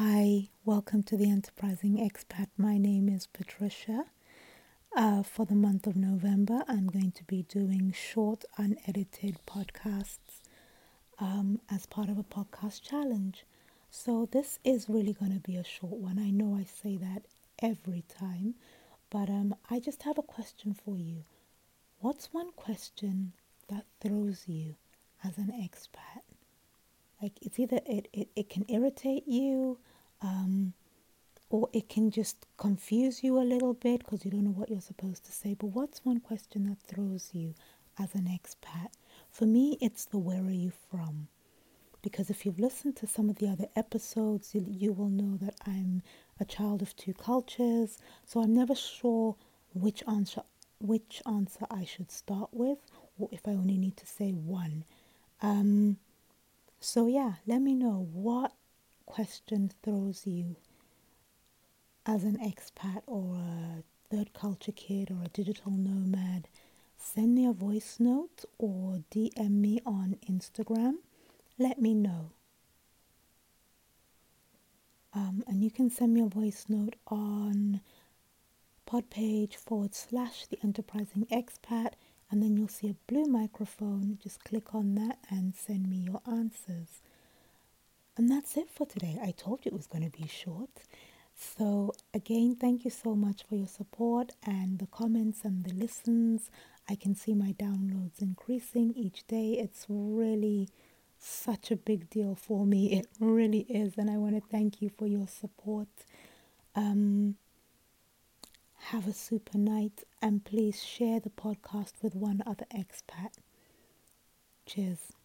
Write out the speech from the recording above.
Hi, welcome to the Enterprising Expat. My name is Patricia. Uh, for the month of November, I'm going to be doing short, unedited podcasts um, as part of a podcast challenge. So, this is really going to be a short one. I know I say that every time, but um, I just have a question for you. What's one question that throws you as an expat? Like it's either it, it, it can irritate you um, or it can just confuse you a little bit because you don't know what you're supposed to say. But what's one question that throws you as an expat? For me it's the where are you from? Because if you've listened to some of the other episodes you, you will know that i'm a child of two cultures so i'm never sure which answer which answer i should start with or if i only need to say one. Um, so, yeah, let me know what question throws you as an expat or a third culture kid or a digital nomad. Send me a voice note or DM me on Instagram. Let me know. Um, and you can send me a voice note on podpage forward slash the enterprising expat and then you'll see a blue microphone. Just click on that and send me your answers. And that's it for today. I told you it was going to be short. So, again, thank you so much for your support and the comments and the listens. I can see my downloads increasing each day. It's really such a big deal for me. It really is. And I want to thank you for your support. Um, have a super night and please share the podcast with one other expat. Cheers.